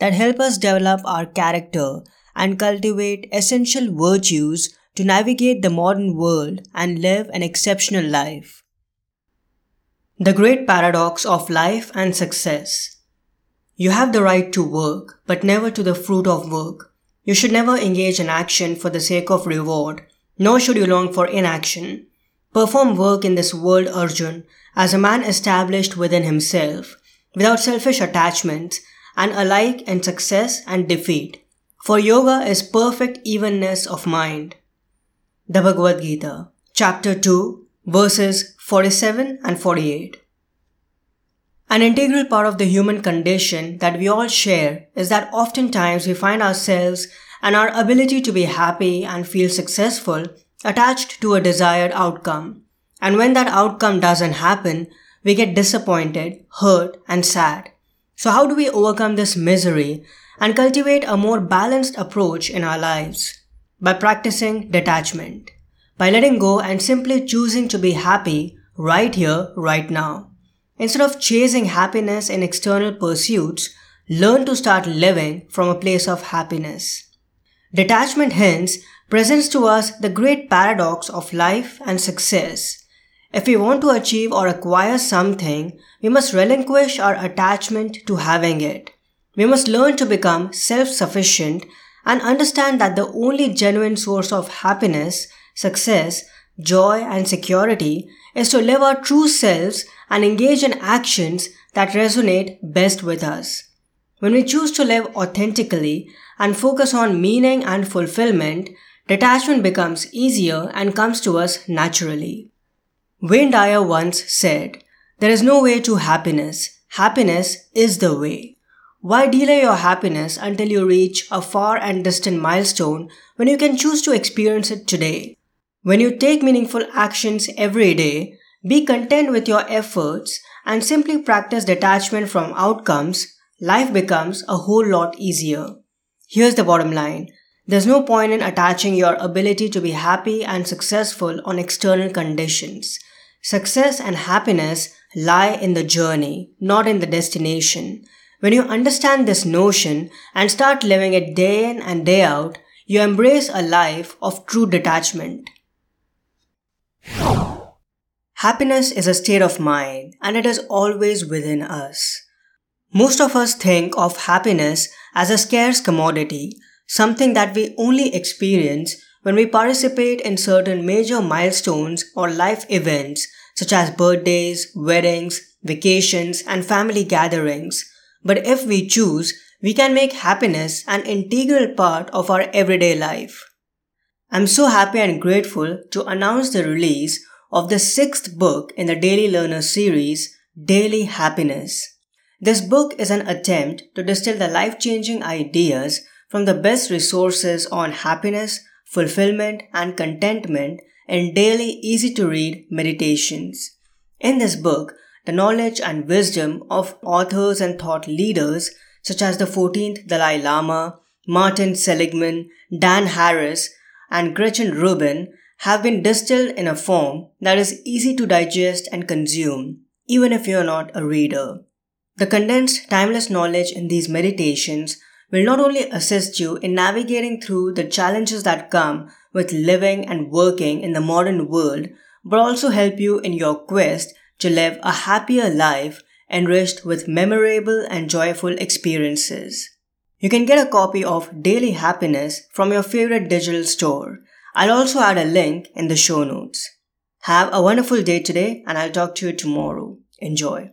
that help us develop our character and cultivate essential virtues to navigate the modern world and live an exceptional life. The great paradox of life and success. You have the right to work, but never to the fruit of work. You should never engage in action for the sake of reward, nor should you long for inaction. Perform work in this world, Arjun, as a man established within himself, without selfish attachments and alike in success and defeat. For yoga is perfect evenness of mind. The Bhagavad Gita, chapter 2, verses 47 and 48. An integral part of the human condition that we all share is that oftentimes we find ourselves and our ability to be happy and feel successful attached to a desired outcome. And when that outcome doesn't happen, we get disappointed, hurt, and sad. So, how do we overcome this misery and cultivate a more balanced approach in our lives? By practicing detachment, by letting go and simply choosing to be happy right here, right now. Instead of chasing happiness in external pursuits, learn to start living from a place of happiness. Detachment hence presents to us the great paradox of life and success if we want to achieve or acquire something, we must relinquish our attachment to having it. We must learn to become self-sufficient and understand that the only genuine source of happiness, success, joy and security is to live our true selves and engage in actions that resonate best with us. When we choose to live authentically and focus on meaning and fulfillment, detachment becomes easier and comes to us naturally. Wayne Dyer once said, There is no way to happiness. Happiness is the way. Why delay your happiness until you reach a far and distant milestone when you can choose to experience it today? When you take meaningful actions every day, be content with your efforts and simply practice detachment from outcomes, life becomes a whole lot easier. Here's the bottom line. There's no point in attaching your ability to be happy and successful on external conditions. Success and happiness lie in the journey, not in the destination. When you understand this notion and start living it day in and day out, you embrace a life of true detachment. Happiness is a state of mind and it is always within us. Most of us think of happiness as a scarce commodity, something that we only experience when we participate in certain major milestones or life events such as birthdays, weddings, vacations, and family gatherings. But if we choose, we can make happiness an integral part of our everyday life. I'm so happy and grateful to announce the release of the sixth book in the Daily Learner series, Daily Happiness. This book is an attempt to distill the life changing ideas from the best resources on happiness, fulfillment, and contentment in daily easy to read meditations. In this book, the knowledge and wisdom of authors and thought leaders such as the 14th Dalai Lama, Martin Seligman, Dan Harris, and Gretchen Rubin have been distilled in a form that is easy to digest and consume, even if you're not a reader. The condensed, timeless knowledge in these meditations will not only assist you in navigating through the challenges that come with living and working in the modern world, but also help you in your quest to live a happier life enriched with memorable and joyful experiences. You can get a copy of Daily Happiness from your favorite digital store. I'll also add a link in the show notes. Have a wonderful day today and I'll talk to you tomorrow. Enjoy.